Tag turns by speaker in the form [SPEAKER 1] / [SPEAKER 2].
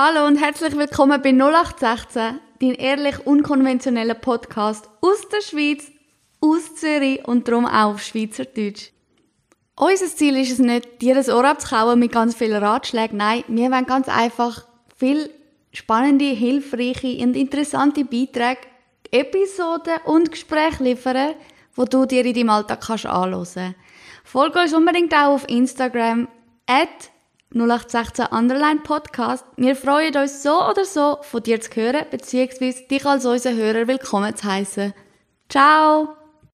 [SPEAKER 1] Hallo und herzlich willkommen bei 0816, dein ehrlich unkonventioneller Podcast aus der Schweiz, aus Zürich und darum auch auf Schweizerdeutsch. Unser Ziel ist es nicht, dir das Ohr abzukauen mit ganz vielen Ratschlägen. Nein, wir wollen ganz einfach viel spannende, hilfreiche und interessante Beiträge, Episoden und Gespräche liefern, wo du dir in deinem Alltag kannst anhören. Folge uns unbedingt auch auf Instagram 0816 Underline Podcast. Wir freuen uns so oder so, von dir zu hören, beziehungsweise dich als unser Hörer willkommen zu heißen. Ciao!